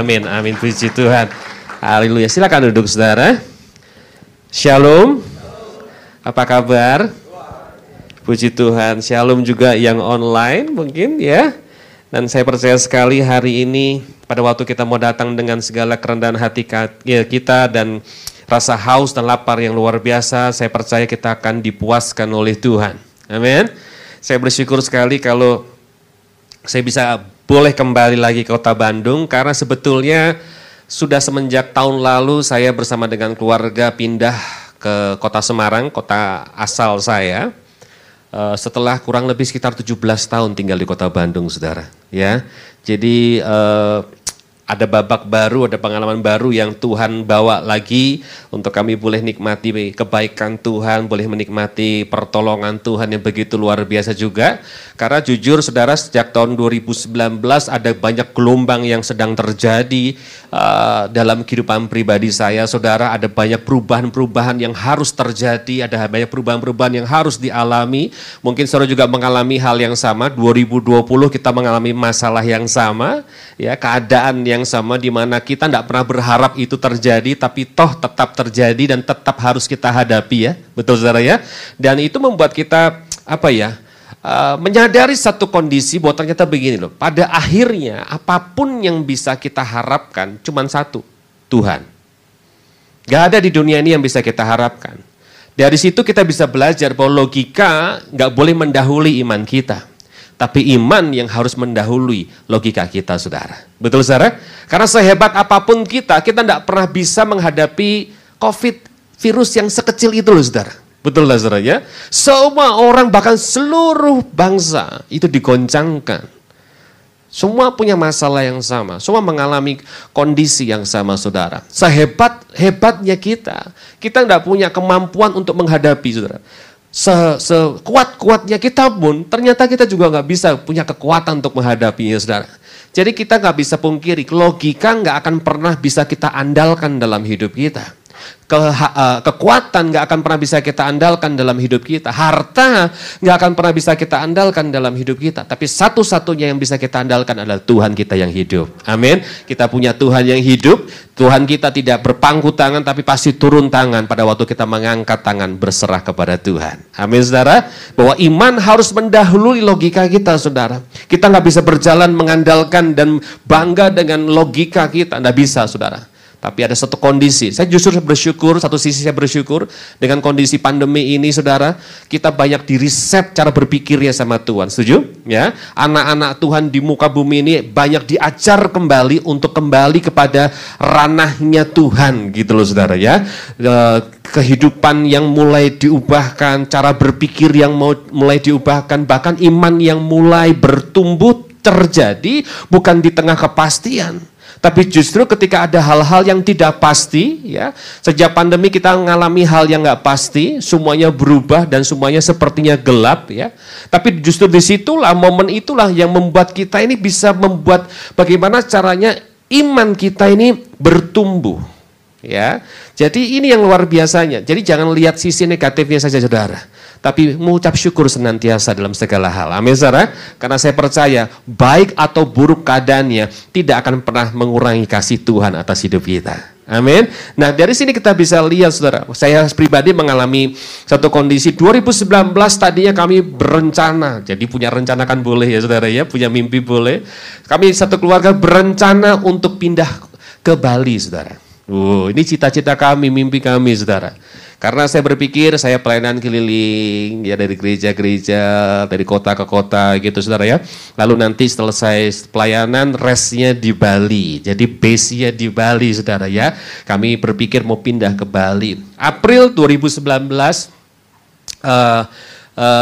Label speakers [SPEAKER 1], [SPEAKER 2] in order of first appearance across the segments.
[SPEAKER 1] Amin, amin. Puji Tuhan. Haleluya. Silakan duduk saudara. Shalom. Apa kabar? Puji Tuhan. Shalom juga yang online mungkin ya. Dan saya percaya sekali hari ini pada waktu kita mau datang dengan segala kerendahan hati ya, kita dan rasa haus dan lapar yang luar biasa, saya percaya kita akan dipuaskan oleh Tuhan. Amin. Saya bersyukur sekali kalau saya bisa boleh kembali lagi ke kota Bandung karena sebetulnya sudah semenjak tahun lalu saya bersama dengan keluarga pindah ke kota Semarang, kota asal saya. Uh, setelah kurang lebih sekitar 17 tahun tinggal di kota Bandung, saudara. Ya, jadi uh, ada babak baru, ada pengalaman baru yang Tuhan bawa lagi untuk kami boleh nikmati kebaikan Tuhan, boleh menikmati pertolongan Tuhan yang begitu luar biasa juga. Karena jujur saudara sejak tahun 2019 ada banyak gelombang yang sedang terjadi uh, dalam kehidupan pribadi saya. Saudara ada banyak perubahan-perubahan yang harus terjadi, ada banyak perubahan-perubahan yang harus dialami. Mungkin saudara juga mengalami hal yang sama, 2020 kita mengalami masalah yang sama, ya keadaan yang yang sama di mana kita tidak pernah berharap itu terjadi, tapi toh tetap terjadi dan tetap harus kita hadapi ya, betul saudara ya. Dan itu membuat kita apa ya, uh, menyadari satu kondisi bahwa ternyata begini loh. Pada akhirnya apa pun yang bisa kita harapkan cuma satu, Tuhan. Gak ada di dunia ini yang bisa kita harapkan. Dari situ kita bisa belajar bahwa logika nggak boleh mendahului iman kita. Tapi iman yang harus mendahului logika kita, saudara. Betul, saudara? Karena sehebat apa pun kita, kita tidak pernah bisa menghadapi COVID, virus yang sekecil itu loh, saudara. Betul saudara ya? Semua orang, bahkan seluruh bangsa itu digoncangkan. Semua punya masalah yang sama, semua mengalami kondisi yang sama, saudara. Sehebat hebatnya kita, kita tidak punya kemampuan untuk menghadapi, saudara se sekuat-kuatnya kita pun ternyata kita juga nggak bisa punya kekuatan untuk menghadapinya saudara. Jadi kita nggak bisa pungkiri, logika nggak akan pernah bisa kita andalkan dalam hidup kita ke, uh, kekuatan nggak akan pernah bisa kita andalkan dalam hidup kita. Harta nggak akan pernah bisa kita andalkan dalam hidup kita. Tapi satu-satunya yang bisa kita andalkan adalah Tuhan kita yang hidup. Amin. Kita punya Tuhan yang hidup. Tuhan kita tidak berpangku tangan tapi pasti turun tangan pada waktu kita mengangkat tangan berserah kepada Tuhan. Amin saudara. Bahwa iman harus mendahului logika kita saudara. Kita nggak bisa berjalan mengandalkan dan bangga dengan logika kita. Nggak bisa saudara. Tapi ada satu kondisi, saya justru bersyukur, satu sisi saya bersyukur dengan kondisi pandemi ini saudara, kita banyak di riset cara berpikirnya sama Tuhan, setuju? Ya, anak-anak Tuhan di muka bumi ini banyak diajar kembali untuk kembali kepada ranahnya Tuhan gitu loh saudara ya. E, kehidupan yang mulai diubahkan, cara berpikir yang mau mulai diubahkan, bahkan iman yang mulai bertumbuh terjadi bukan di tengah kepastian tapi justru ketika ada hal-hal yang tidak pasti, ya, sejak pandemi kita mengalami hal yang nggak pasti, semuanya berubah dan semuanya sepertinya gelap, ya. Tapi justru di situlah momen itulah yang membuat kita ini bisa membuat bagaimana caranya iman kita ini bertumbuh, ya. Jadi ini yang luar biasanya. Jadi jangan lihat sisi negatifnya saja, saudara tapi mengucap syukur senantiasa dalam segala hal. Amin, saudara. Karena saya percaya baik atau buruk keadaannya tidak akan pernah mengurangi kasih Tuhan atas hidup kita. Amin. Nah dari sini kita bisa lihat saudara, saya pribadi mengalami satu kondisi 2019 tadinya kami berencana, jadi punya rencana kan boleh ya saudara ya, punya mimpi boleh. Kami satu keluarga berencana untuk pindah ke Bali saudara. Oh, ini cita-cita kami, mimpi kami saudara. Karena saya berpikir saya pelayanan keliling ya dari gereja-gereja, dari kota ke kota gitu saudara ya. Lalu nanti selesai pelayanan restnya di Bali. Jadi base-nya di Bali saudara ya. Kami berpikir mau pindah ke Bali. April 2019 uh, uh,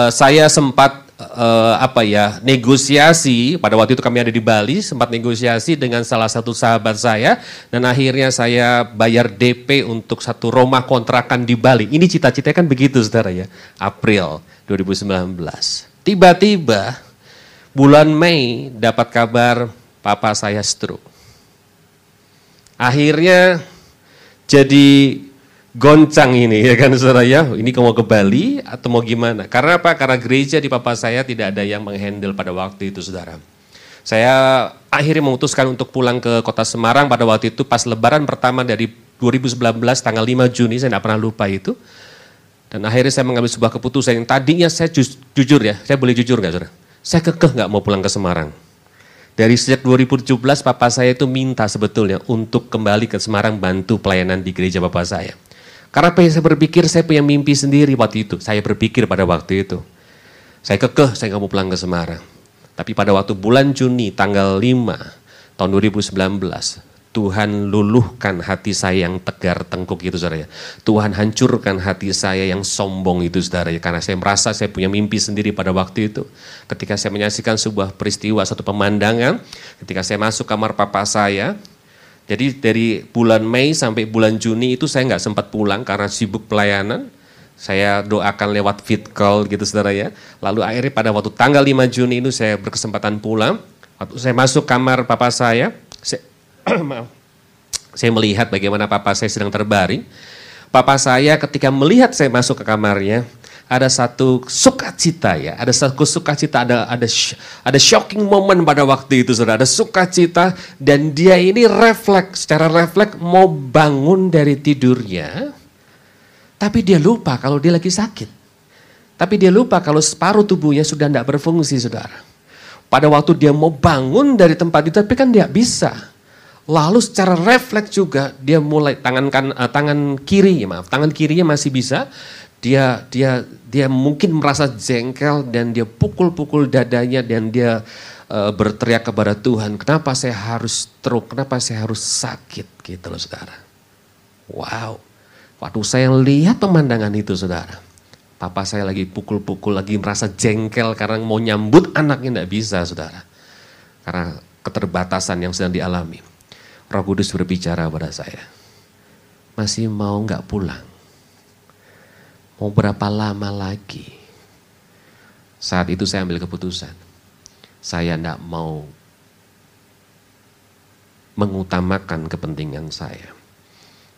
[SPEAKER 1] saya sempat uh, apa ya negosiasi pada waktu itu kami ada di Bali sempat negosiasi dengan salah satu sahabat saya dan akhirnya saya bayar DP untuk satu rumah kontrakan di Bali. Ini cita-cita kan begitu saudara ya. April 2019. Tiba-tiba bulan Mei dapat kabar papa saya stroke. Akhirnya jadi goncang ini ya kan saudara ya. Ini mau ke Bali atau mau gimana? Karena apa? Karena gereja di papa saya tidak ada yang menghandle pada waktu itu saudara. Saya akhirnya memutuskan untuk pulang ke kota Semarang pada waktu itu pas lebaran pertama dari 2019 tanggal 5 Juni, saya tidak pernah lupa itu. Dan akhirnya saya mengambil sebuah keputusan yang tadinya saya ju jujur ya, saya boleh jujur nggak saudara? Saya kekeh nggak mau pulang ke Semarang. Dari sejak 2017 papa saya itu minta sebetulnya untuk kembali ke Semarang bantu pelayanan di gereja bapak saya. Karena saya berpikir saya punya mimpi sendiri waktu itu. Saya berpikir pada waktu itu. Saya kekeh saya nggak mau pulang ke Semarang. Tapi pada waktu bulan Juni tanggal 5 tahun 2019 Tuhan luluhkan hati saya yang tegar tengkuk itu saudara ya. Tuhan hancurkan hati saya yang sombong itu saudara ya. Karena saya merasa saya punya mimpi sendiri pada waktu itu. Ketika saya menyaksikan sebuah peristiwa, satu pemandangan. Ketika saya masuk kamar papa saya. Jadi dari bulan Mei sampai bulan Juni itu saya nggak sempat pulang karena sibuk pelayanan. Saya doakan lewat fit call gitu saudara ya. Lalu akhirnya pada waktu tanggal 5 Juni itu saya berkesempatan pulang. Waktu saya masuk kamar papa saya, saya maaf, saya melihat bagaimana papa saya sedang terbaring. Papa saya ketika melihat saya masuk ke kamarnya, ada satu sukacita ya, ada satu sukacita, ada ada ada shocking moment pada waktu itu sudah ada sukacita dan dia ini refleks secara refleks mau bangun dari tidurnya, tapi dia lupa kalau dia lagi sakit, tapi dia lupa kalau separuh tubuhnya sudah tidak berfungsi saudara. Pada waktu dia mau bangun dari tempat itu, tapi kan dia bisa. Lalu secara refleks juga dia mulai tangan kan uh, tangan kiri maaf tangan kirinya masih bisa dia dia dia mungkin merasa jengkel dan dia pukul-pukul dadanya dan dia uh, berteriak kepada Tuhan kenapa saya harus teruk kenapa saya harus sakit gitu loh saudara wow waktu saya lihat pemandangan itu saudara papa saya lagi pukul-pukul lagi merasa jengkel karena mau nyambut anaknya tidak bisa saudara karena keterbatasan yang sedang dialami Roh Kudus berbicara pada saya. Masih mau nggak pulang? Mau berapa lama lagi? Saat itu saya ambil keputusan. Saya tidak mau mengutamakan kepentingan saya.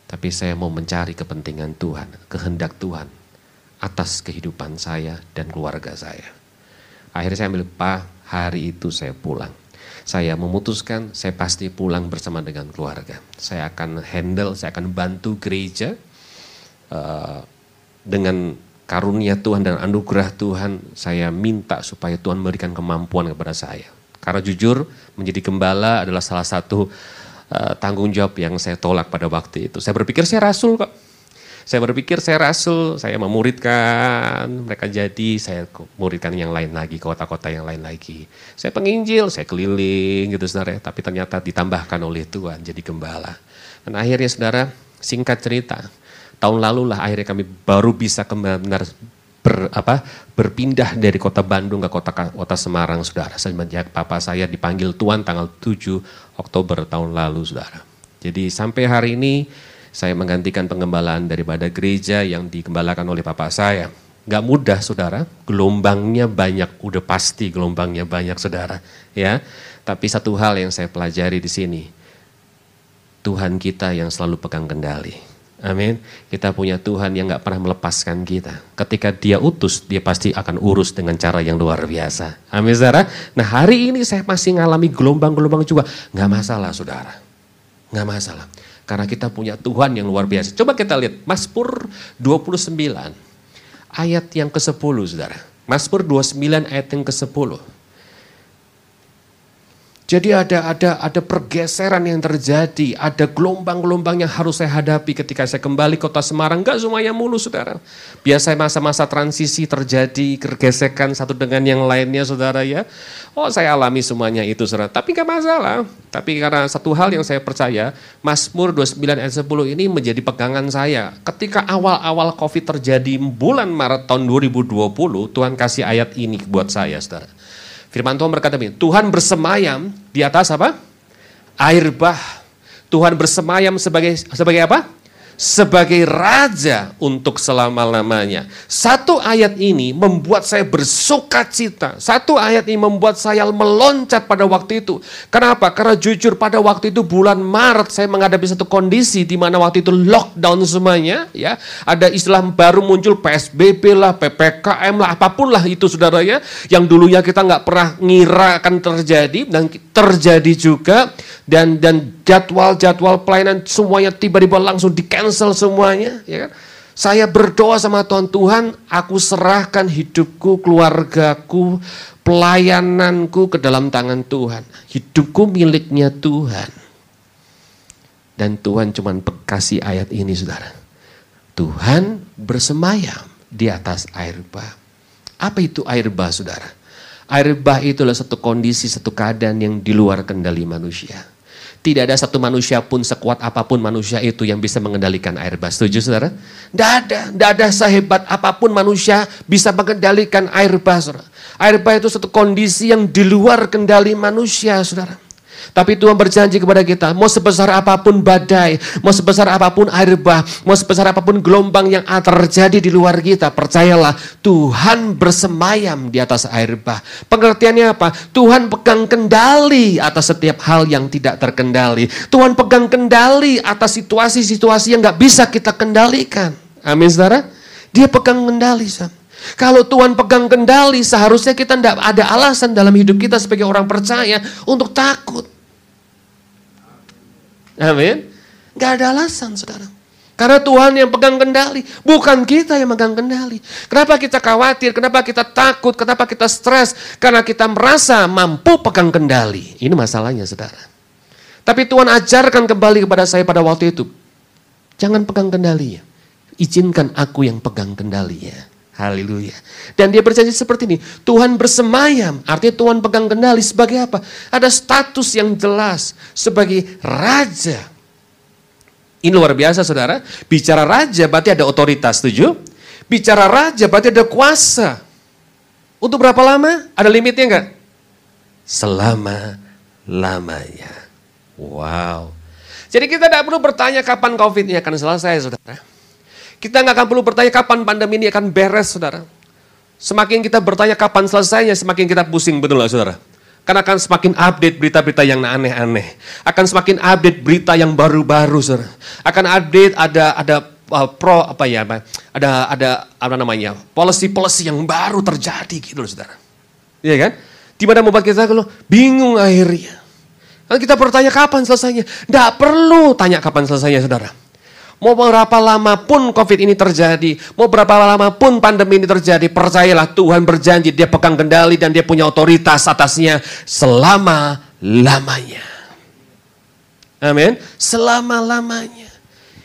[SPEAKER 1] Tapi saya mau mencari kepentingan Tuhan, kehendak Tuhan atas kehidupan saya dan keluarga saya. Akhirnya saya ambil, Pak, hari itu saya pulang saya memutuskan saya pasti pulang bersama dengan keluarga. Saya akan handle, saya akan bantu gereja uh, dengan karunia Tuhan dan anugerah Tuhan. Saya minta supaya Tuhan memberikan kemampuan kepada saya. Karena jujur menjadi gembala adalah salah satu uh, tanggung jawab yang saya tolak pada waktu itu. Saya berpikir saya rasul kok saya berpikir saya rasul, saya memuridkan, mereka jadi, saya muridkan yang lain lagi, kota-kota yang lain lagi. Saya penginjil, saya keliling gitu saudara, tapi ternyata ditambahkan oleh Tuhan jadi gembala. Dan akhirnya saudara, singkat cerita, tahun lalu lah akhirnya kami baru bisa benar-benar ber, apa, berpindah dari kota Bandung ke kota kota Semarang, saudara. Semenjak papa saya dipanggil Tuhan tanggal 7 Oktober tahun lalu, saudara. Jadi sampai hari ini saya menggantikan pengembalaan daripada gereja yang dikembalakan oleh papa saya. Gak mudah saudara, gelombangnya banyak, udah pasti gelombangnya banyak saudara. ya. Tapi satu hal yang saya pelajari di sini, Tuhan kita yang selalu pegang kendali. Amin. Kita punya Tuhan yang gak pernah melepaskan kita. Ketika dia utus, dia pasti akan urus dengan cara yang luar biasa. Amin saudara. Nah hari ini saya masih ngalami gelombang-gelombang juga. Gak masalah saudara. Gak masalah. Karena kita punya Tuhan yang luar biasa. Coba kita lihat Mazmur 29 ayat yang ke-10 Saudara. Mazmur 29 ayat yang ke-10. Jadi ada ada ada pergeseran yang terjadi, ada gelombang-gelombang yang harus saya hadapi ketika saya kembali kota Semarang. Enggak semuanya mulus, saudara. Biasa masa-masa transisi terjadi, pergesekan satu dengan yang lainnya, saudara ya. Oh, saya alami semuanya itu, saudara. Tapi enggak masalah. Tapi karena satu hal yang saya percaya, Mazmur 29 ayat 10 ini menjadi pegangan saya. Ketika awal-awal COVID terjadi bulan Maret tahun 2020, Tuhan kasih ayat ini buat saya, saudara. Firman Tuhan berkata begini, Tuhan bersemayam di atas apa? Air bah. Tuhan bersemayam sebagai sebagai apa? Sebagai raja untuk selama-lamanya. Satu ayat ini membuat saya bersuka cita. Satu ayat ini membuat saya meloncat pada waktu itu. Kenapa? Karena jujur pada waktu itu bulan Maret saya menghadapi satu kondisi di mana waktu itu lockdown semuanya, ya. Ada istilah baru muncul PSBB lah, PPKM lah, apa pun lah itu saudara ya. Yang dulunya kita nggak pernah ngira akan terjadi dan terjadi juga dan dan jadwal-jadwal pelayanan semuanya tiba-tiba langsung di cancel semuanya, ya kan? Saya berdoa sama Tuhan, Tuhan aku serahkan hidupku, keluargaku, pelayananku ke dalam tangan Tuhan. Hidupku miliknya Tuhan. Dan Tuhan cuma kasih ayat ini saudara. Tuhan bersemayam di atas air bah. Apa itu air bah saudara? Air bah itu adalah satu kondisi, satu keadaan yang di luar kendali manusia. Tidak ada satu manusia pun sekuat apa pun manusia itu yang bisa mengendalikan air bah. Setuju saudara? Tidak ada. Tidak ada sehebat apa pun manusia bisa mengendalikan air bah saudara. Air bah itu satu kondisi yang di luar kendali manusia saudara. Tapi Tuhan berjanji kepada kita, mau sebesar apa pun badai, mau sebesar apa pun air bah, mau sebesar apa pun gelombang yang terjadi di luar kita, percayalah Tuhan bersemayam di atas air bah. Pengertiannya apa? Tuhan pegang kendali atas setiap hal yang tidak terkendali. Tuhan pegang kendali atas situasi-situasi yang nggak bisa kita kendalikan. Amin saudara? Dia pegang kendali. Saudara. Kalau Tuhan pegang kendali, seharusnya kita tidak ada alasan dalam hidup kita sebagai orang percaya untuk takut. Amin. Gak ada alasan saudara. Karena Tuhan yang pegang kendali, bukan kita yang pegang kendali. Kenapa kita khawatir, kenapa kita takut, kenapa kita stres? Karena kita merasa mampu pegang kendali. Ini masalahnya saudara. Tapi Tuhan ajarkan kembali kepada saya pada waktu itu. Jangan pegang kendalinya. Izinkan aku yang pegang kendalinya. Haleluya. Dan dia berjanji seperti ini. Tuhan bersemayam. Artinya Tuhan pegang kendali sebagai apa? Ada status yang jelas. Sebagai raja ini luar biasa saudara. Bicara raja berarti ada otoritas, setuju? Bicara raja berarti ada kuasa. Untuk berapa lama? Ada limitnya enggak? Selama-lamanya. Wow. Jadi kita tidak perlu bertanya kapan COVID ini akan selesai, saudara. Kita nggak akan perlu bertanya kapan pandemi ini akan beres, saudara. Semakin kita bertanya kapan selesainya, semakin kita pusing, betul nggak, saudara? Karena akan semakin update berita-berita yang aneh-aneh. Akan semakin update berita yang baru-baru, saudara. Akan update ada ada uh, pro apa ya, ada ada apa namanya, policy-policy yang baru terjadi gitu loh, saudara. Iya kan? Di mana membuat kita kalau bingung akhirnya. Kan kita bertanya kapan selesainya. Tidak perlu tanya kapan selesainya, saudara. Mau berapa lama pun COVID ini terjadi, mau berapa lama pun pandemi ini terjadi, percayalah Tuhan berjanji dia pegang kendali dan dia punya otoritas atasnya selama-lamanya. Amin. Selama-lamanya.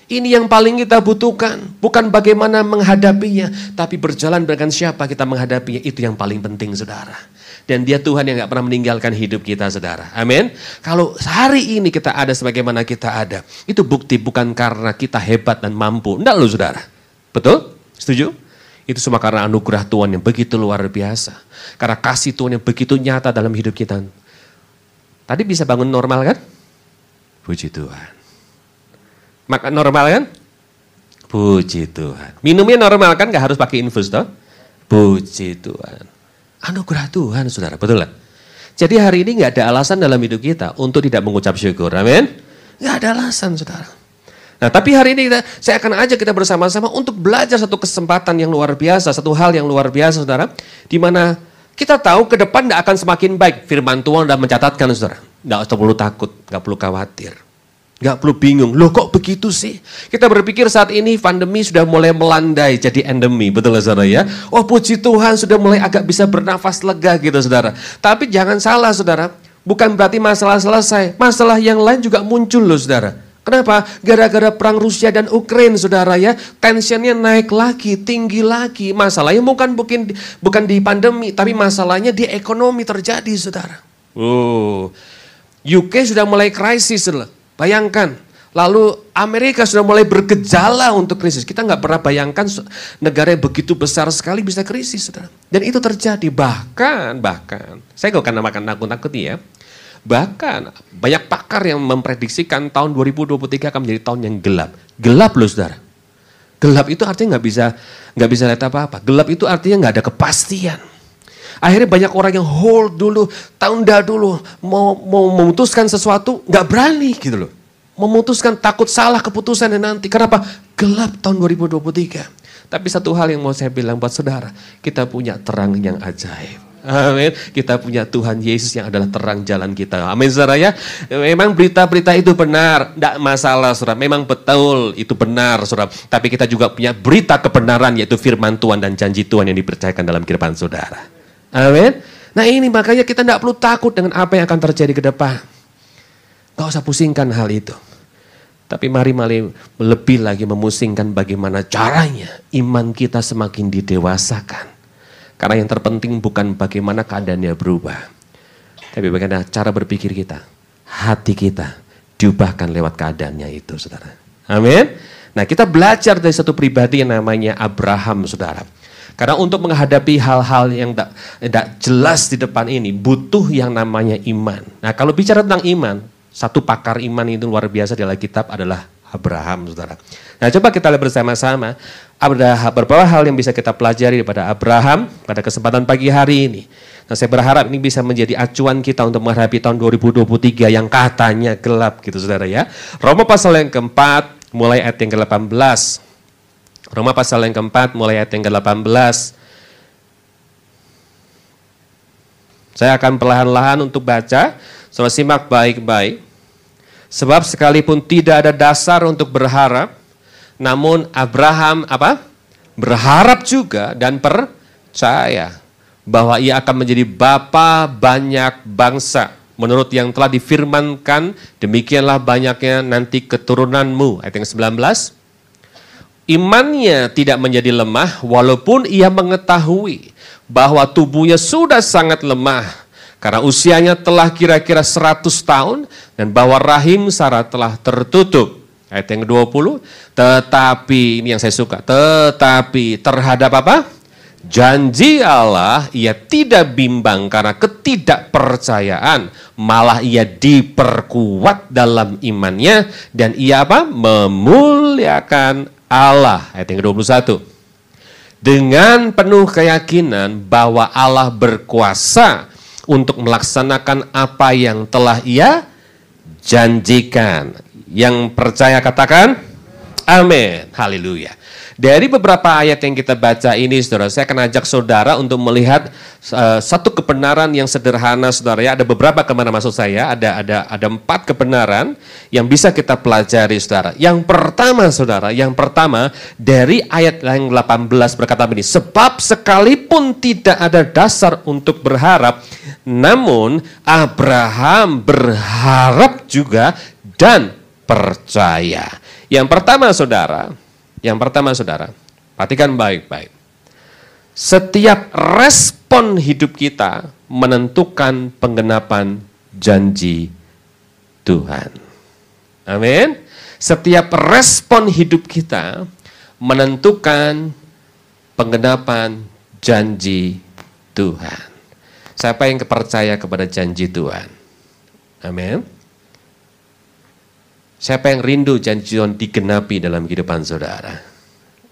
[SPEAKER 1] Ini yang paling kita butuhkan, bukan bagaimana menghadapinya, tapi berjalan dengan siapa kita menghadapinya, itu yang paling penting saudara. Dan dia Tuhan yang gak pernah meninggalkan hidup kita saudara. Amin. Kalau hari ini kita ada sebagaimana kita ada. Itu bukti bukan karena kita hebat dan mampu. Enggak loh saudara. Betul? Setuju? Itu semua karena anugerah Tuhan yang begitu luar biasa. Karena kasih Tuhan yang begitu nyata dalam hidup kita. Tadi bisa bangun normal kan? Puji Tuhan. Makan normal kan? Puji Tuhan. Minumnya normal kan? Gak harus pakai infus toh? Puji Tuhan. Anugerah Tuhan, saudara. Betul lah. Jadi hari ini nggak ada alasan dalam hidup kita untuk tidak mengucap syukur. Amin. Nggak ada alasan, saudara. Nah, tapi hari ini kita, saya akan ajak kita bersama-sama untuk belajar satu kesempatan yang luar biasa, satu hal yang luar biasa, saudara. Di mana kita tahu ke depan tidak akan semakin baik. Firman Tuhan sudah mencatatkan, saudara. Nggak perlu takut, nggak perlu khawatir. Gak perlu bingung, loh kok begitu sih? Kita berpikir saat ini pandemi sudah mulai melandai jadi endemi, betul saudara ya? Oh puji Tuhan sudah mulai agak bisa bernafas lega gitu saudara. Tapi jangan salah saudara, bukan berarti masalah selesai. Masalah yang lain juga muncul loh saudara. Kenapa? Gara-gara perang Rusia dan Ukraina, saudara ya, tensionnya naik lagi, tinggi lagi. Masalahnya bukan bukan bukan di pandemi, tapi masalahnya di ekonomi terjadi, saudara. Oh, UK sudah mulai krisis, saudara. Bayangkan, lalu Amerika sudah mulai bergejala untuk krisis. Kita nggak pernah bayangkan negara yang begitu besar sekali bisa krisis, saudara. Dan itu terjadi, bahkan, bahkan, saya nggak akan namakan nakut-nakuti ya. Bahkan banyak pakar yang memprediksikan tahun 2023 akan menjadi tahun yang gelap. Gelap loh saudara. Gelap itu artinya nggak bisa nggak bisa lihat apa-apa. Gelap itu artinya nggak ada kepastian. Akhirnya banyak orang yang hold dulu, tunda dulu, mau mau memutuskan sesuatu nggak berani gitu loh. Memutuskan takut salah keputusan nanti. Kenapa? Gelap tahun 2023. Tapi satu hal yang mau saya bilang buat saudara, kita punya terang yang ajaib. Amin. Kita punya Tuhan Yesus yang adalah terang jalan kita. Amin saudara ya. Memang berita-berita itu benar. Tidak masalah saudara. Memang betul itu benar saudara. Tapi kita juga punya berita kebenaran yaitu firman Tuhan dan janji Tuhan yang dipercayakan dalam kehidupan saudara. Amin. Nah ini makanya kita tidak perlu takut dengan apa yang akan terjadi ke depan. Gak usah pusingkan hal itu. Tapi mari mari lebih lagi memusingkan bagaimana caranya iman kita semakin didewasakan karena yang terpenting bukan bagaimana keadaannya berubah. Tapi bagaimana cara berpikir kita, hati kita diubahkan lewat keadaannya itu, saudara. Amin. Nah kita belajar dari satu pribadi yang namanya Abraham, saudara. Karena untuk menghadapi hal-hal yang tidak jelas di depan ini, butuh yang namanya iman. Nah kalau bicara tentang iman, satu pakar iman itu luar biasa di Alkitab adalah Abraham, saudara. Nah coba kita lihat bersama-sama, ada beberapa hal yang bisa kita pelajari daripada Abraham pada kesempatan pagi hari ini. Nah saya berharap ini bisa menjadi acuan kita untuk menghadapi tahun 2023 yang katanya gelap gitu saudara ya. Roma pasal yang keempat, mulai ayat yang ke-18. Roma pasal yang keempat, mulai ayat yang ke-18. Saya akan perlahan-lahan untuk baca, Saudara simak baik-baik. Sebab sekalipun tidak ada dasar untuk berharap, namun Abraham apa? Berharap juga dan percaya bahwa ia akan menjadi bapa banyak bangsa. Menurut yang telah difirmankan, demikianlah banyaknya nanti keturunanmu. Ayat yang 19. Imannya tidak menjadi lemah walaupun ia mengetahui bahwa tubuhnya sudah sangat lemah karena usianya telah kira-kira 100 tahun dan bahwa rahim Sarah telah tertutup. Ayat yang ke-20, tetapi ini yang saya suka, tetapi terhadap apa? Janji Allah ia tidak bimbang karena ketidakpercayaan, malah ia diperkuat dalam imannya dan ia apa? memuliakan Allah. Ayat yang ke-21. Dengan penuh keyakinan bahwa Allah berkuasa untuk melaksanakan apa yang telah ia janjikan. Yang percaya katakan amin. Haleluya. Dari beberapa ayat yang kita baca ini, saudara, saya akan ajak saudara untuk melihat uh, satu kebenaran yang sederhana, saudara. Ya, ada beberapa kebenaran maksud saya, ada ada ada empat kebenaran yang bisa kita pelajari, saudara. Yang pertama, saudara, yang pertama dari ayat yang 18 berkata begini, sebab sekalipun tidak ada dasar untuk berharap, namun Abraham berharap juga dan percaya. Yang pertama saudara, yang pertama saudara, perhatikan baik-baik. Setiap respon hidup kita menentukan penggenapan janji Tuhan. Amin. Setiap respon hidup kita menentukan penggenapan janji Tuhan. Siapa yang percaya kepada janji Tuhan? Amin. Siapa yang rindu janji Tuhan digenapi dalam kehidupan saudara?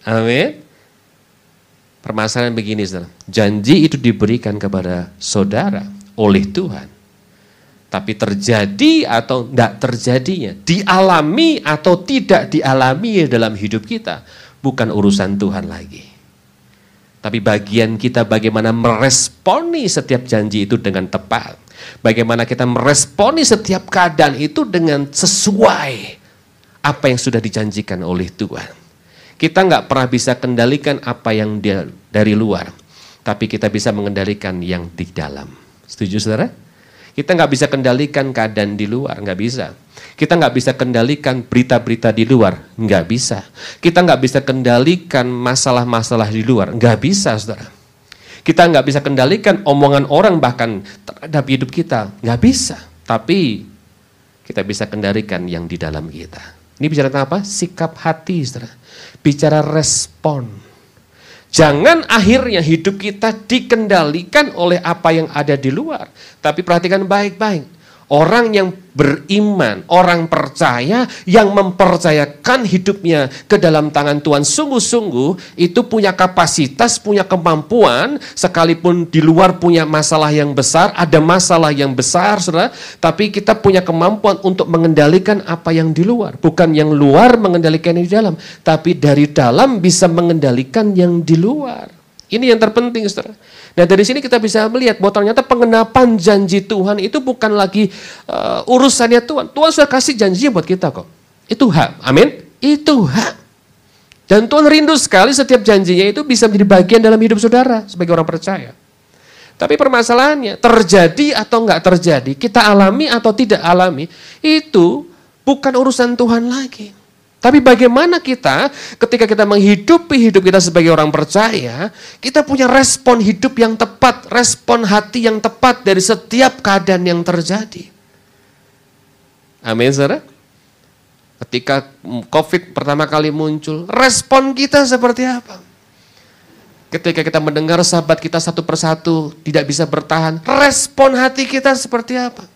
[SPEAKER 1] Amin. Permasalahan begini, saudara. Janji itu diberikan kepada saudara oleh Tuhan. Tapi terjadi atau tidak terjadinya, dialami atau tidak dialami dalam hidup kita, bukan urusan Tuhan lagi. Tapi bagian kita bagaimana meresponi setiap janji itu dengan tepat. Bagaimana kita meresponi setiap keadaan itu dengan sesuai apa yang sudah dijanjikan oleh Tuhan. Kita nggak pernah bisa kendalikan apa yang dia dari luar, tapi kita bisa mengendalikan yang di dalam. Setuju saudara? Kita nggak bisa kendalikan keadaan di luar, nggak bisa. Kita nggak bisa kendalikan berita-berita di luar, nggak bisa. Kita nggak bisa kendalikan masalah-masalah di luar, nggak bisa, saudara. Kita nggak bisa kendalikan omongan orang bahkan terhadap hidup kita. Nggak bisa. Tapi kita bisa kendalikan yang di dalam kita. Ini bicara tentang apa? Sikap hati, saudara. Bicara respon. Jangan akhirnya hidup kita dikendalikan oleh apa yang ada di luar. Tapi perhatikan baik-baik. Orang yang beriman, orang percaya yang mempercayakan hidupnya ke dalam tangan Tuhan sungguh-sungguh itu punya kapasitas, punya kemampuan sekalipun di luar punya masalah yang besar, ada masalah yang besar Saudara, tapi kita punya kemampuan untuk mengendalikan apa yang di luar, bukan yang luar mengendalikan yang di dalam, tapi dari dalam bisa mengendalikan yang di luar. Ini yang terpenting Saudara. Nah dari sini kita bisa melihat bahwa ternyata pengenapan janji Tuhan itu bukan lagi uh, urusannya Tuhan. Tuhan sudah kasih janjinya buat kita kok. Itu hak, amin. Itu hak. Dan Tuhan rindu sekali setiap janjinya itu bisa menjadi bagian dalam hidup saudara sebagai orang percaya. Tapi permasalahannya terjadi atau enggak terjadi, kita alami atau tidak alami, itu bukan urusan Tuhan lagi. Tapi bagaimana kita ketika kita menghidupi hidup kita sebagai orang percaya, kita punya respon hidup yang tepat, respon hati yang tepat dari setiap keadaan yang terjadi. Amin, saudara. Ketika COVID pertama kali muncul, respon kita seperti apa? Ketika kita mendengar sahabat kita satu persatu tidak bisa bertahan, respon hati kita seperti apa?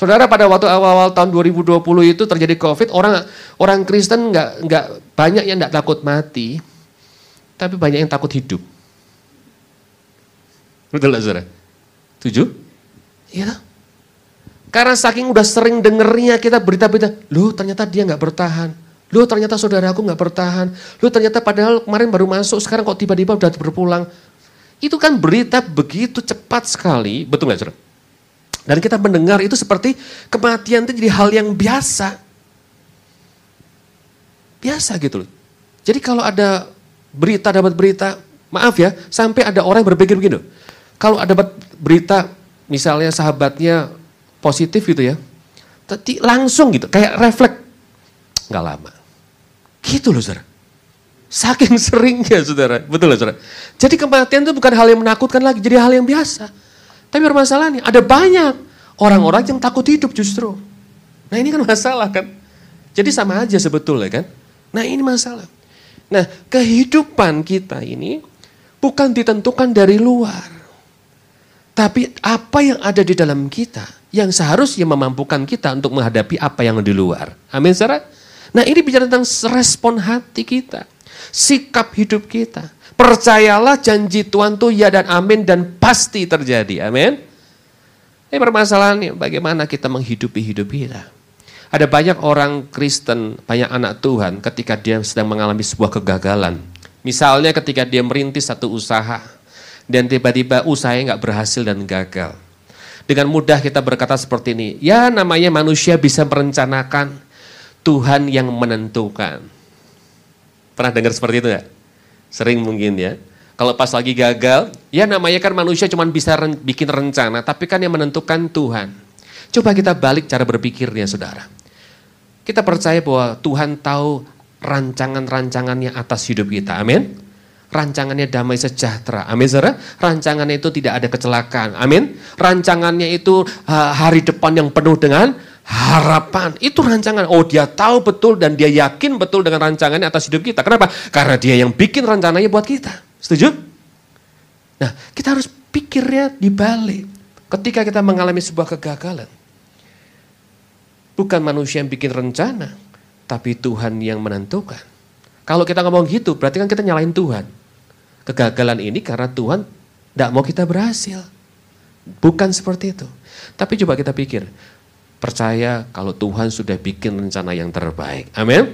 [SPEAKER 1] Saudara pada waktu awal-awal tahun 2020 itu terjadi COVID, orang orang Kristen nggak nggak banyak yang nggak takut mati, tapi banyak yang takut hidup. Betul nggak saudara? Tujuh? Iya. Karena saking udah sering dengernya kita berita-berita, lu ternyata dia nggak bertahan. Lu ternyata saudara aku nggak bertahan. Lu ternyata padahal kemarin baru masuk, sekarang kok tiba-tiba udah berpulang. Itu kan berita begitu cepat sekali, betul nggak saudara? Dan kita mendengar itu seperti kematian itu jadi hal yang biasa. Biasa gitu loh. Jadi kalau ada berita, dapat berita, maaf ya, sampai ada orang yang berpikir begini. Kalau ada berita, misalnya sahabatnya positif gitu ya, tapi langsung gitu, kayak refleks. Nggak lama. Gitu loh saudara. Saking seringnya saudara, betul loh saudara. Jadi kematian itu bukan hal yang menakutkan lagi, jadi hal yang biasa. Tapi permasalahannya ada banyak orang-orang yang takut hidup justru. Nah ini kan masalah kan. Jadi sama aja sebetulnya kan. Nah ini masalah. Nah kehidupan kita ini bukan ditentukan dari luar. Tapi apa yang ada di dalam kita yang seharusnya memampukan kita untuk menghadapi apa yang di luar. Amin saudara? Nah ini bicara tentang respon hati kita. Sikap hidup kita. Percayalah janji Tuhan tuh ya dan amin dan pasti terjadi. Amin. Ini permasalahannya bagaimana kita menghidupi hidup kita. Ada banyak orang Kristen, banyak anak Tuhan ketika dia sedang mengalami sebuah kegagalan. Misalnya ketika dia merintis satu usaha dan tiba-tiba usahanya nggak berhasil dan gagal. Dengan mudah kita berkata seperti ini, ya namanya manusia bisa merencanakan, Tuhan yang menentukan. Pernah dengar seperti itu ya? Sering mungkin ya. Kalau pas lagi gagal, ya namanya kan manusia cuma bisa ren bikin rencana, tapi kan yang menentukan Tuhan. Coba kita balik cara berpikirnya saudara. Kita percaya bahwa Tuhan tahu rancangan-rancangannya atas hidup kita. Amin. Rancangannya damai sejahtera. Amin saudara. Rancangannya itu tidak ada kecelakaan. Amin. Rancangannya itu hari depan yang penuh dengan harapan. Itu rancangan. Oh dia tahu betul dan dia yakin betul dengan rancangannya atas hidup kita. Kenapa? Karena dia yang bikin rencananya buat kita. Setuju? Nah kita harus pikirnya dibalik. Ketika kita mengalami sebuah kegagalan. Bukan manusia yang bikin rencana. Tapi Tuhan yang menentukan. Kalau kita ngomong gitu berarti kan kita nyalain Tuhan. Kegagalan ini karena Tuhan tidak mau kita berhasil. Bukan seperti itu. Tapi coba kita pikir, Percaya kalau Tuhan sudah bikin rencana yang terbaik. Amin.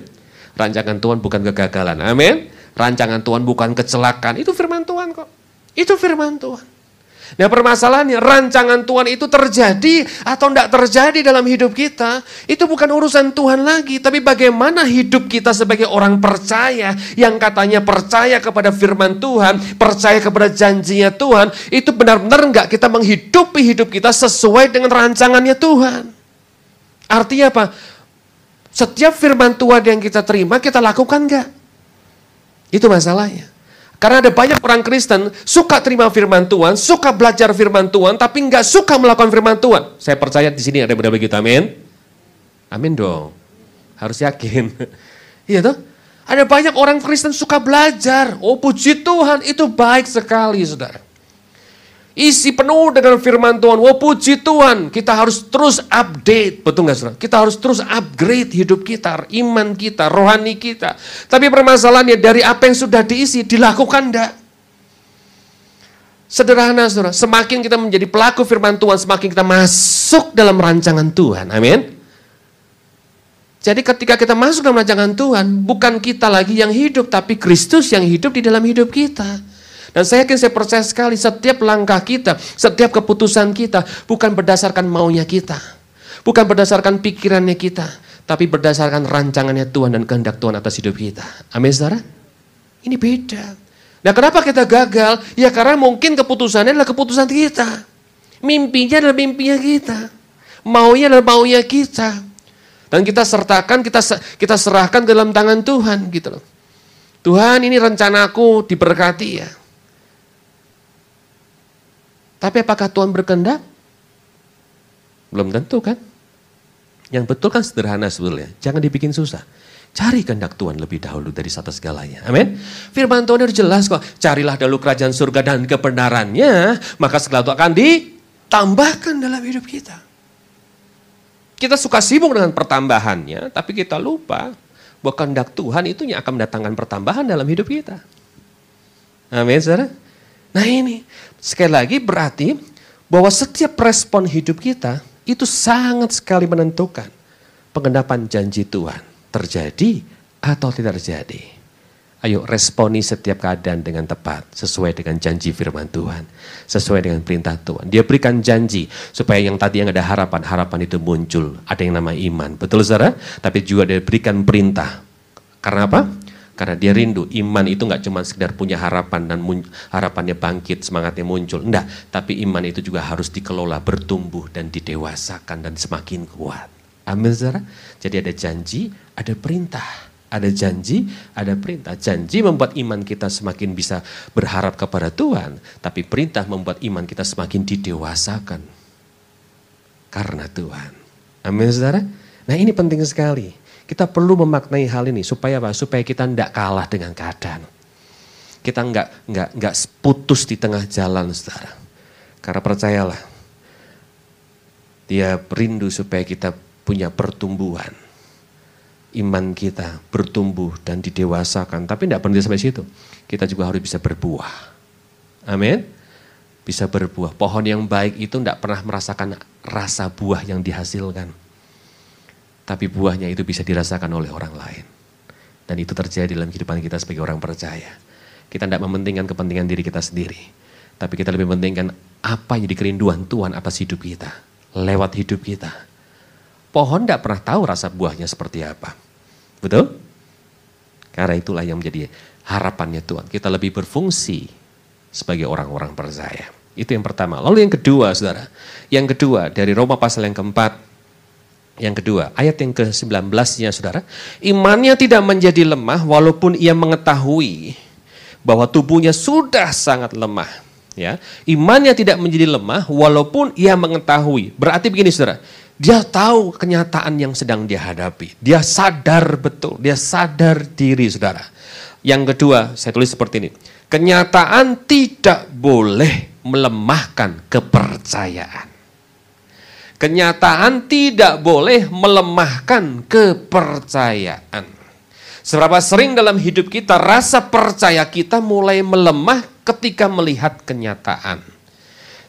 [SPEAKER 1] Rancangan Tuhan bukan kegagalan. Amin. Rancangan Tuhan bukan kecelakaan. Itu firman Tuhan kok. Itu firman Tuhan. Nah permasalahannya rancangan Tuhan itu terjadi atau tidak terjadi dalam hidup kita. Itu bukan urusan Tuhan lagi. Tapi bagaimana hidup kita sebagai orang percaya. Yang katanya percaya kepada firman Tuhan. Percaya kepada janjinya Tuhan. Itu benar-benar enggak kita menghidupi hidup kita sesuai dengan rancangannya Tuhan. Artinya apa? Setiap firman Tuhan yang kita terima, kita lakukan enggak? Itu masalahnya. Karena ada banyak orang Kristen suka terima firman Tuhan, suka belajar firman Tuhan, tapi enggak suka melakukan firman Tuhan. Saya percaya di sini ada benar begitu, amin. Amin dong. Harus yakin. Iya tuh. Ada banyak orang Kristen suka belajar. Oh puji Tuhan, itu baik sekali saudara. Isi penuh dengan firman Tuhan. Wah puji Tuhan, kita harus terus update, betul nggak saudara? Kita harus terus upgrade hidup kita, iman kita, rohani kita. Tapi permasalahannya dari apa yang sudah diisi, dilakukan enggak? Sederhana saudara, semakin kita menjadi pelaku firman Tuhan, semakin kita masuk dalam rancangan Tuhan. Amin. Jadi ketika kita masuk dalam rancangan Tuhan, bukan kita lagi yang hidup, tapi Kristus yang hidup di dalam hidup kita. Dan saya yakin saya percaya sekali setiap langkah kita, setiap keputusan kita bukan berdasarkan maunya kita. Bukan berdasarkan pikirannya kita, tapi berdasarkan rancangannya Tuhan dan kehendak Tuhan atas hidup kita. Amin saudara? Ini beda. Nah kenapa kita gagal? Ya karena mungkin keputusannya adalah keputusan kita. Mimpinya adalah mimpinya kita. Maunya adalah maunya kita. Dan kita sertakan, kita kita serahkan dalam tangan Tuhan gitu. Tuhan ini rencanaku diberkati ya. Tapi apakah Tuhan berkehendak? Belum tentu kan? Yang betul kan sederhana sebetulnya. Jangan dibikin susah. Cari kehendak Tuhan lebih dahulu dari satu segalanya. Amin. Firman Tuhan itu jelas kok. Carilah dahulu kerajaan surga dan kebenarannya. Maka segala itu akan ditambahkan dalam hidup kita. Kita suka sibuk dengan pertambahannya. Tapi kita lupa bahwa kehendak Tuhan itu yang akan mendatangkan pertambahan dalam hidup kita. Amin saudara. Nah ini, sekali lagi berarti bahwa setiap respon hidup kita itu sangat sekali menentukan pengendapan janji Tuhan terjadi atau tidak terjadi. Ayo responi setiap keadaan dengan tepat sesuai dengan janji firman Tuhan, sesuai dengan perintah Tuhan. Dia berikan janji supaya yang tadi yang ada harapan, harapan itu muncul. Ada yang nama iman, betul saudara? Tapi juga dia berikan perintah. Karena apa? Karena dia rindu, iman itu nggak cuma sekedar punya harapan dan harapannya bangkit, semangatnya muncul. Enggak, tapi iman itu juga harus dikelola, bertumbuh dan didewasakan dan semakin kuat. Amin saudara. Jadi ada janji, ada perintah. Ada janji, ada perintah. Janji membuat iman kita semakin bisa berharap kepada Tuhan. Tapi perintah membuat iman kita semakin didewasakan. Karena Tuhan. Amin saudara. Nah ini penting sekali. Kita perlu memaknai hal ini supaya apa? Supaya kita tidak kalah dengan keadaan. Kita nggak nggak nggak putus di tengah jalan, saudara. Karena percayalah, dia rindu supaya kita punya pertumbuhan. Iman kita bertumbuh dan didewasakan. Tapi tidak berhenti sampai situ. Kita juga harus bisa berbuah. Amin. Bisa berbuah. Pohon yang baik itu tidak pernah merasakan rasa buah yang dihasilkan tapi buahnya itu bisa dirasakan oleh orang lain. Dan itu terjadi dalam kehidupan kita sebagai orang percaya. Kita tidak mementingkan kepentingan diri kita sendiri. Tapi kita lebih mementingkan apa yang dikerinduan Tuhan atas hidup kita. Lewat hidup kita. Pohon tidak pernah tahu rasa buahnya seperti apa. Betul? Karena itulah yang menjadi harapannya Tuhan. Kita lebih berfungsi sebagai orang-orang percaya. Itu yang pertama. Lalu yang kedua, saudara. Yang kedua, dari Roma pasal yang keempat, yang kedua, ayat yang ke-19-nya saudara. Imannya tidak menjadi lemah walaupun ia mengetahui bahwa tubuhnya sudah sangat lemah. Ya, Imannya tidak menjadi lemah walaupun ia mengetahui. Berarti begini saudara, dia tahu kenyataan yang sedang dia hadapi. Dia sadar betul, dia sadar diri saudara. Yang kedua, saya tulis seperti ini. Kenyataan tidak boleh melemahkan kepercayaan. Kenyataan tidak boleh melemahkan kepercayaan. Seberapa sering dalam hidup kita rasa percaya kita mulai melemah ketika melihat kenyataan.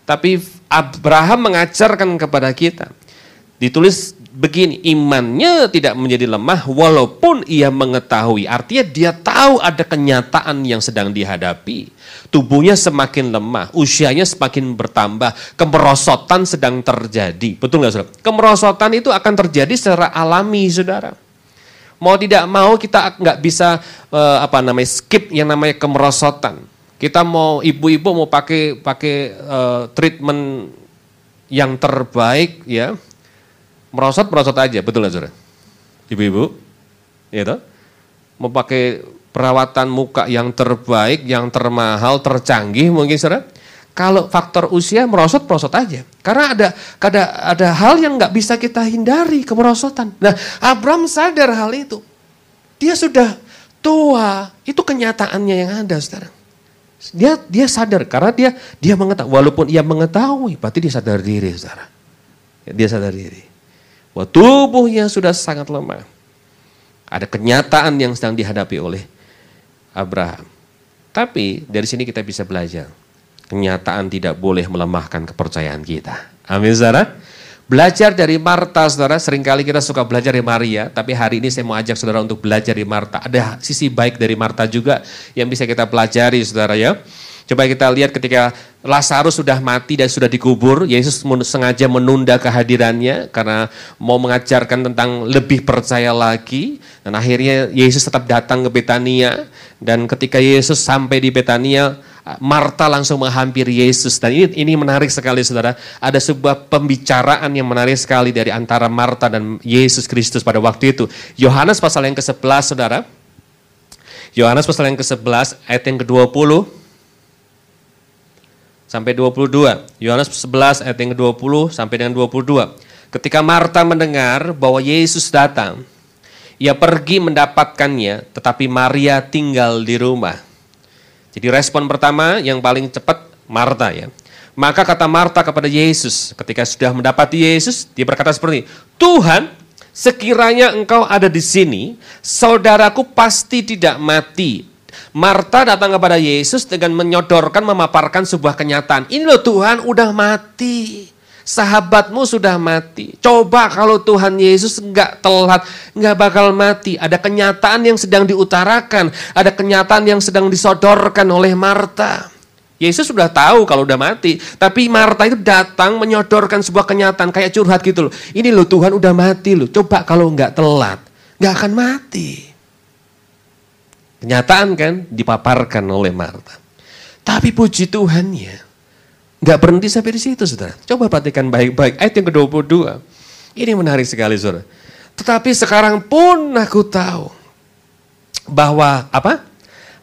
[SPEAKER 1] Tapi Abraham mengajarkan kepada kita. Ditulis begini, imannya tidak menjadi lemah walaupun ia mengetahui. Artinya dia tahu ada kenyataan yang sedang dihadapi. Tubuhnya semakin lemah, usianya semakin bertambah, kemerosotan sedang terjadi. Betul nggak saudara? Kemerosotan itu akan terjadi secara alami saudara. Mau tidak mau kita nggak bisa uh, apa namanya skip yang namanya kemerosotan. Kita mau ibu-ibu mau pakai pakai uh, treatment yang terbaik ya merosot merosot aja, betul nggak saudara? Ibu-ibu, ya toh? Mau perawatan muka yang terbaik, yang termahal, tercanggih mungkin saudara? Kalau faktor usia merosot merosot aja, karena ada ada ada hal yang nggak bisa kita hindari kemerosotan. Nah, Abraham sadar hal itu. Dia sudah tua, itu kenyataannya yang ada, saudara. Dia dia sadar karena dia dia mengetahui walaupun ia mengetahui berarti dia sadar diri Saudara. Dia sadar diri. Bahwa tubuhnya sudah sangat lemah. Ada kenyataan yang sedang dihadapi oleh Abraham. Tapi dari sini kita bisa belajar. Kenyataan tidak boleh melemahkan kepercayaan kita. Amin saudara. Belajar dari Marta, saudara. Seringkali kita suka belajar dari Maria, tapi hari ini saya mau ajak saudara untuk belajar dari Marta. Ada sisi baik dari Marta juga yang bisa kita pelajari, saudara ya. Coba kita lihat ketika Lazarus sudah mati dan sudah dikubur, Yesus sengaja menunda kehadirannya karena mau mengajarkan tentang lebih percaya lagi. Dan akhirnya Yesus tetap datang ke Betania dan ketika Yesus sampai di Betania, Marta langsung menghampiri Yesus dan ini ini menarik sekali Saudara. Ada sebuah pembicaraan yang menarik sekali dari antara Marta dan Yesus Kristus pada waktu itu. Yohanes pasal yang ke-11 Saudara. Yohanes pasal yang ke-11 ayat yang ke-20 sampai 22. Yohanes 11 ayat yang ke-20 sampai dengan 22. Ketika Marta mendengar bahwa Yesus datang, ia pergi mendapatkannya, tetapi Maria tinggal di rumah. Jadi respon pertama yang paling cepat Marta ya. Maka kata Marta kepada Yesus ketika sudah mendapati Yesus, dia berkata seperti ini, Tuhan sekiranya engkau ada di sini, saudaraku pasti tidak mati. Marta datang kepada Yesus dengan menyodorkan, memaparkan sebuah kenyataan. Ini loh Tuhan udah mati sahabatmu sudah mati. Coba kalau Tuhan Yesus nggak telat, nggak bakal mati. Ada kenyataan yang sedang diutarakan, ada kenyataan yang sedang disodorkan oleh Marta. Yesus sudah tahu kalau udah mati, tapi Marta itu datang menyodorkan sebuah kenyataan kayak curhat gitu loh. Ini loh Tuhan udah mati loh. Coba kalau nggak telat, nggak akan mati. Kenyataan kan dipaparkan oleh Marta. Tapi puji Tuhan ya, Nggak berhenti sampai di situ, saudara. Coba perhatikan baik-baik. Ayat yang ke-22. Ini menarik sekali, saudara. Tetapi sekarang pun aku tahu bahwa apa?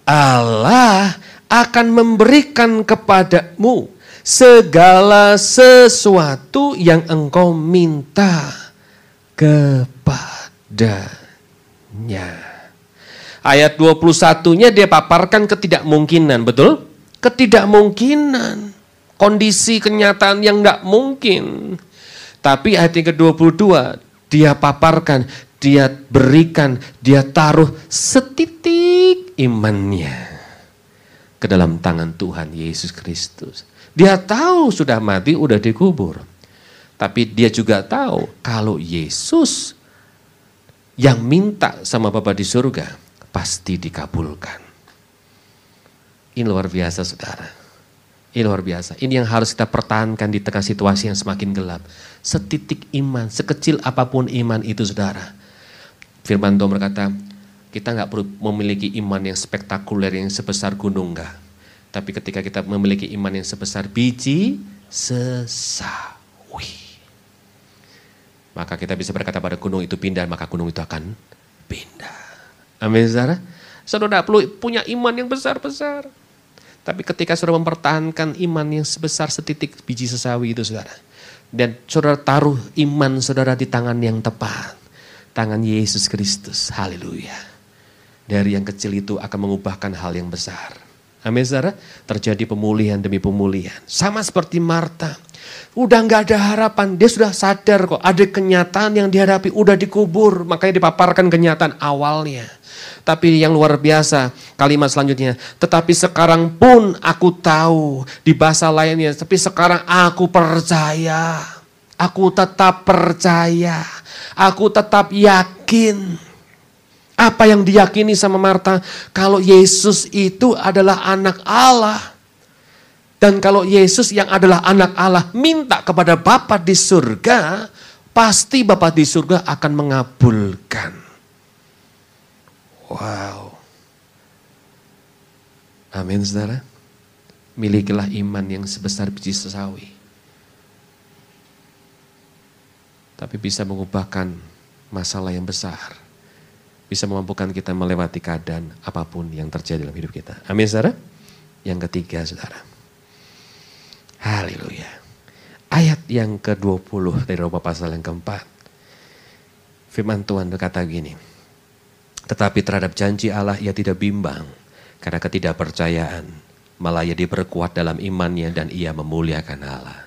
[SPEAKER 1] Allah akan memberikan kepadamu segala sesuatu yang engkau minta kepadanya. Ayat 21-nya dia paparkan ketidakmungkinan, betul? Ketidakmungkinan kondisi kenyataan yang tidak mungkin. Tapi ayat yang ke-22, dia paparkan, dia berikan, dia taruh setitik imannya ke dalam tangan Tuhan Yesus Kristus. Dia tahu sudah mati, sudah dikubur. Tapi dia juga tahu kalau Yesus yang minta sama Bapa di surga pasti dikabulkan. Ini luar biasa saudara. Ini luar biasa. Ini yang harus kita pertahankan di tengah situasi yang semakin gelap. Setitik iman, sekecil apa pun iman itu saudara. Firman Tuhan berkata, kita nggak perlu memiliki iman yang spektakuler yang sebesar gunung enggak. Tapi ketika kita memiliki iman yang sebesar biji sesawi. Maka kita bisa berkata pada gunung itu pindah, maka gunung itu akan pindah. Amin saudara. Saudara perlu punya iman yang besar-besar. Tapi ketika saudara mempertahankan iman yang sebesar setitik biji sesawi itu saudara. Dan saudara taruh iman saudara di tangan yang tepat. Tangan Yesus Kristus. Haleluya. Dari yang kecil itu akan mengubahkan hal yang besar. Amin saudara. Terjadi pemulihan demi pemulihan. Sama seperti Marta. Udah nggak ada harapan. Dia sudah sadar kok. Ada kenyataan yang dihadapi. Udah dikubur. Makanya dipaparkan kenyataan awalnya. Tapi yang luar biasa kalimat selanjutnya. Tetapi sekarang pun aku tahu di bahasa lainnya. Tapi sekarang aku percaya. Aku tetap percaya. Aku tetap yakin. Apa yang diyakini sama Marta? Kalau Yesus itu adalah anak Allah. Dan kalau Yesus yang adalah anak Allah minta kepada Bapa di surga, pasti Bapa di surga akan mengabulkan. Wow. Amin saudara. Milikilah iman yang sebesar biji sesawi. Tapi bisa mengubahkan masalah yang besar. Bisa memampukan kita melewati keadaan apa pun yang terjadi dalam hidup kita. Amin saudara. Yang ketiga saudara. Haleluya. Ayat yang ke-20 dari Roma pasal yang keempat. Firman Tuhan berkata gini. Tetapi terhadap janji Allah ia tidak bimbang karena ketidakpercayaan malah ia diperkuat dalam imannya dan ia memuliakan Allah.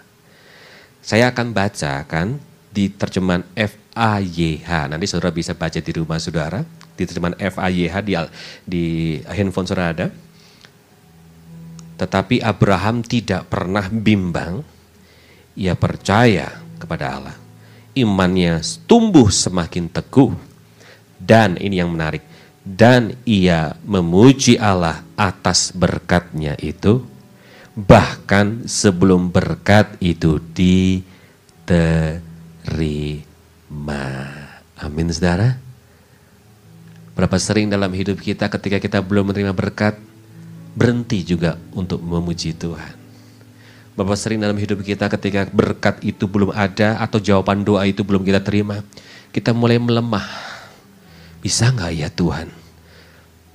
[SPEAKER 1] Saya akan bacakan di terjemahan FAYH. Nanti saudara bisa baca di rumah saudara. Di terjemahan FAYH di, di handphone saudara ada. Tetapi Abraham tidak pernah bimbang. Ia percaya kepada Allah. Imannya tumbuh semakin teguh. Dan ini yang menarik dan ia memuji Allah atas berkatnya itu bahkan sebelum berkat itu diterima. Amin saudara. Berapa sering dalam hidup kita ketika kita belum menerima berkat, berhenti juga untuk memuji Tuhan. Berapa sering dalam hidup kita ketika berkat itu belum ada atau jawaban doa itu belum kita terima, kita mulai melemah bisa nggak ya Tuhan?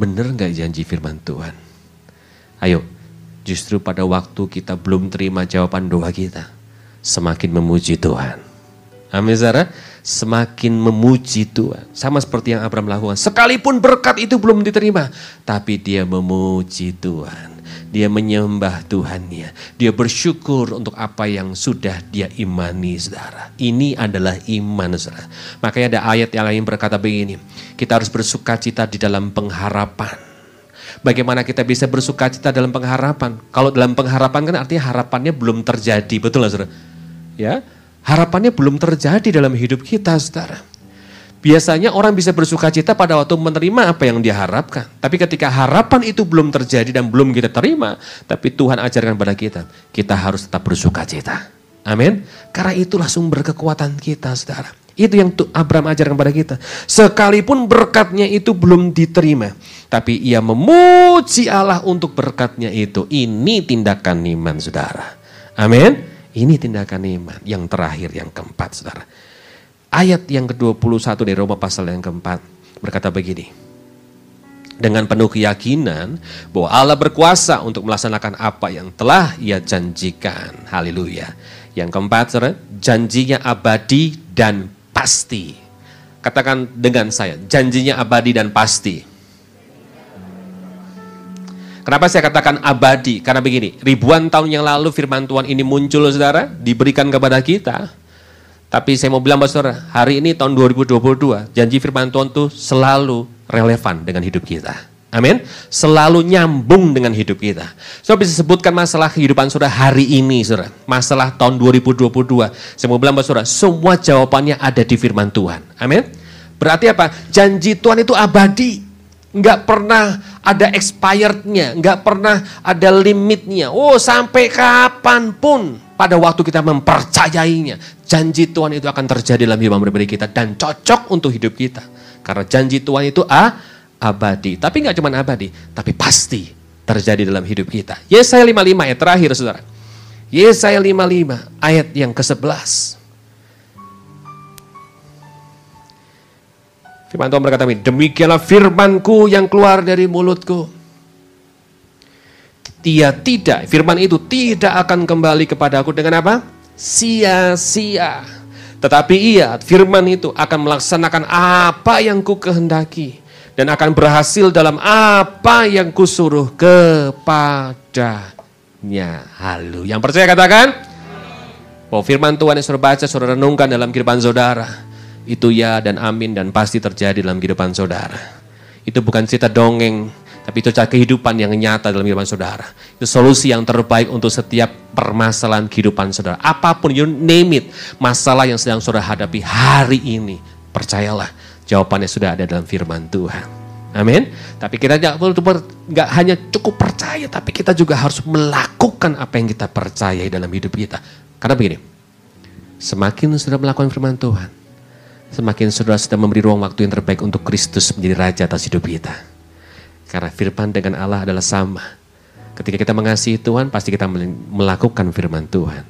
[SPEAKER 1] Bener nggak janji firman Tuhan? Ayo, justru pada waktu kita belum terima jawaban doa kita, semakin memuji Tuhan. Amin Zara, semakin memuji Tuhan. Sama seperti yang Abraham lakukan. Sekalipun berkat itu belum diterima, tapi dia memuji Tuhan. Dia menyembah Tuhannya. Dia bersyukur untuk apa yang sudah dia imani, saudara. Ini adalah iman, saudara. Makanya ada ayat yang lain berkata begini. Kita harus bersuka cita di dalam pengharapan. Bagaimana kita bisa bersuka cita dalam pengharapan? Kalau dalam pengharapan kan artinya harapannya belum terjadi, betul nggak saudara? Ya, harapannya belum terjadi dalam hidup kita, saudara. Biasanya orang bisa bersuka cita pada waktu menerima apa yang dia harapkan. Tapi ketika harapan itu belum terjadi dan belum kita terima, tapi Tuhan ajarkan pada kita, kita harus tetap bersuka cita. Amin. Karena itulah sumber kekuatan kita, saudara. Itu yang Abraham ajarkan pada kita. Sekalipun berkatnya itu belum diterima, tapi ia memuji Allah untuk berkatnya itu. Ini tindakan iman, saudara. Amin. Ini tindakan iman. Yang terakhir, yang keempat, saudara ayat yang ke-21 dari Roma pasal yang keempat berkata begini. Dengan penuh keyakinan bahwa Allah berkuasa untuk melaksanakan apa yang telah ia janjikan. Haleluya. Yang keempat, saudara, janjinya abadi dan pasti. Katakan dengan saya, janjinya abadi dan pasti. Kenapa saya katakan abadi? Karena begini, ribuan tahun yang lalu firman Tuhan ini muncul saudara, diberikan kepada kita. Tapi saya mau bilang Pak Saudara, hari ini tahun 2022, janji firman Tuhan itu selalu relevan dengan hidup kita. Amin. Selalu nyambung dengan hidup kita. So bisa sebutkan masalah kehidupan saudara hari ini, saudara. Masalah tahun 2022. Saya mau bilang saudara, semua jawabannya ada di firman Tuhan. Amin. Berarti apa? Janji Tuhan itu abadi. Enggak pernah ada expirednya, enggak pernah ada limitnya. Oh sampai kapan pun pada waktu kita mempercayainya. Janji Tuhan itu akan terjadi dalam hidup pribadi kita dan cocok untuk hidup kita. Karena janji Tuhan itu a, abadi. Tapi nggak cuma abadi, tapi pasti terjadi dalam hidup kita. Yesaya 55 ayat terakhir saudara. Yesaya 55 ayat yang ke-11. Firman Tuhan berkata, demikianlah firmanku yang keluar dari mulutku. Dia tidak, firman itu tidak akan kembali kepadaku dengan apa? sia-sia. Tetapi ia, firman itu akan melaksanakan apa yang ku kehendaki. Dan akan berhasil dalam apa yang kusuruh kepadanya. Halo, yang percaya katakan? Bahwa firman Tuhan yang saudara baca, saudara renungkan dalam kehidupan saudara. Itu ya dan amin dan pasti terjadi dalam kehidupan saudara. Itu bukan cerita dongeng, tapi itu cara kehidupan yang nyata dalam kehidupan saudara. Itu solusi yang terbaik untuk setiap permasalahan kehidupan saudara. Apa pun, you name it, masalah yang sedang saudara hadapi hari ini. Percayalah, jawabannya sudah ada dalam firman Tuhan. Amin. Tapi kita nggak hanya cukup percaya, tapi kita juga harus melakukan apa yang kita percayai dalam hidup kita. Karena begini, semakin sudah melakukan firman Tuhan, semakin saudara sudah memberi ruang waktu yang terbaik untuk Kristus menjadi Raja atas hidup kita. Karena firman dengan Allah adalah sama. Ketika kita mengasihi Tuhan, pasti kita melakukan firman Tuhan.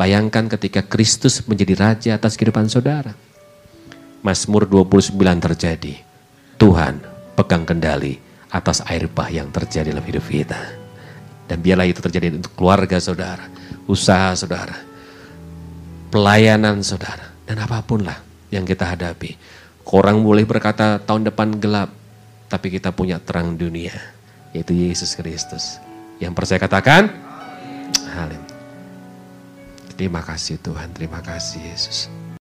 [SPEAKER 1] Bayangkan ketika Kristus menjadi Raja atas kehidupan saudara. Mazmur 29 terjadi. Tuhan pegang kendali atas air bah yang terjadi dalam hidup kita. Dan biarlah itu terjadi untuk keluarga saudara, usaha saudara, pelayanan saudara, dan apa pun lah yang kita hadapi. Orang boleh berkata tahun depan gelap, tapi kita punya terang dunia, yaitu Yesus Kristus. Yang percaya katakan, Amin. Terima kasih Tuhan, terima kasih Yesus.